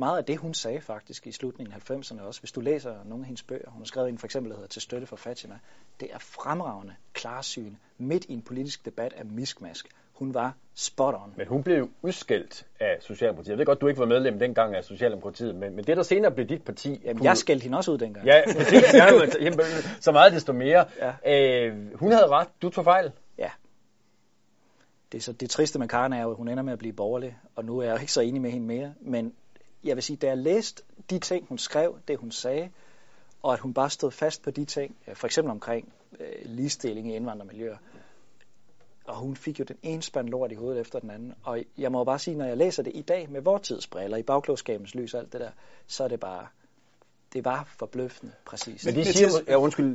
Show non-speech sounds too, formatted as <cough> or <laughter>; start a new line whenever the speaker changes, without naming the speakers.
meget af det, hun sagde faktisk i slutningen af 90'erne også, hvis du læser nogle af hendes bøger, hun har skrevet en for eksempel, der hedder Til støtte for Fatima, det er fremragende klarsyn midt i en politisk debat af miskmask. Hun var spot on.
Men hun blev udskældt af Socialdemokratiet. Jeg ved godt, du ikke var medlem dengang af Socialdemokratiet, men, men det der senere blev dit parti...
Jamen, jeg skældte hende også ud dengang.
Ja, <laughs> præcis. Så meget desto mere. Ja. Øh, hun havde ret, du tog fejl.
Ja. Det, er så, det triste med Karen er jo, at hun ender med at blive borgerlig, og nu er jeg ikke så enig med hende mere, men jeg vil sige, da jeg læste de ting, hun skrev, det hun sagde, og at hun bare stod fast på de ting, for eksempel omkring øh, ligestilling i indvandrermiljøer, og hun fik jo den ene spand lort i hovedet efter den anden. Og jeg må bare sige, når jeg læser det i dag med vores tidsbriller, i bagklogskabens lys og alt det der, så er det bare, det var forbløffende præcis.
Men de siger, ja, undskyld,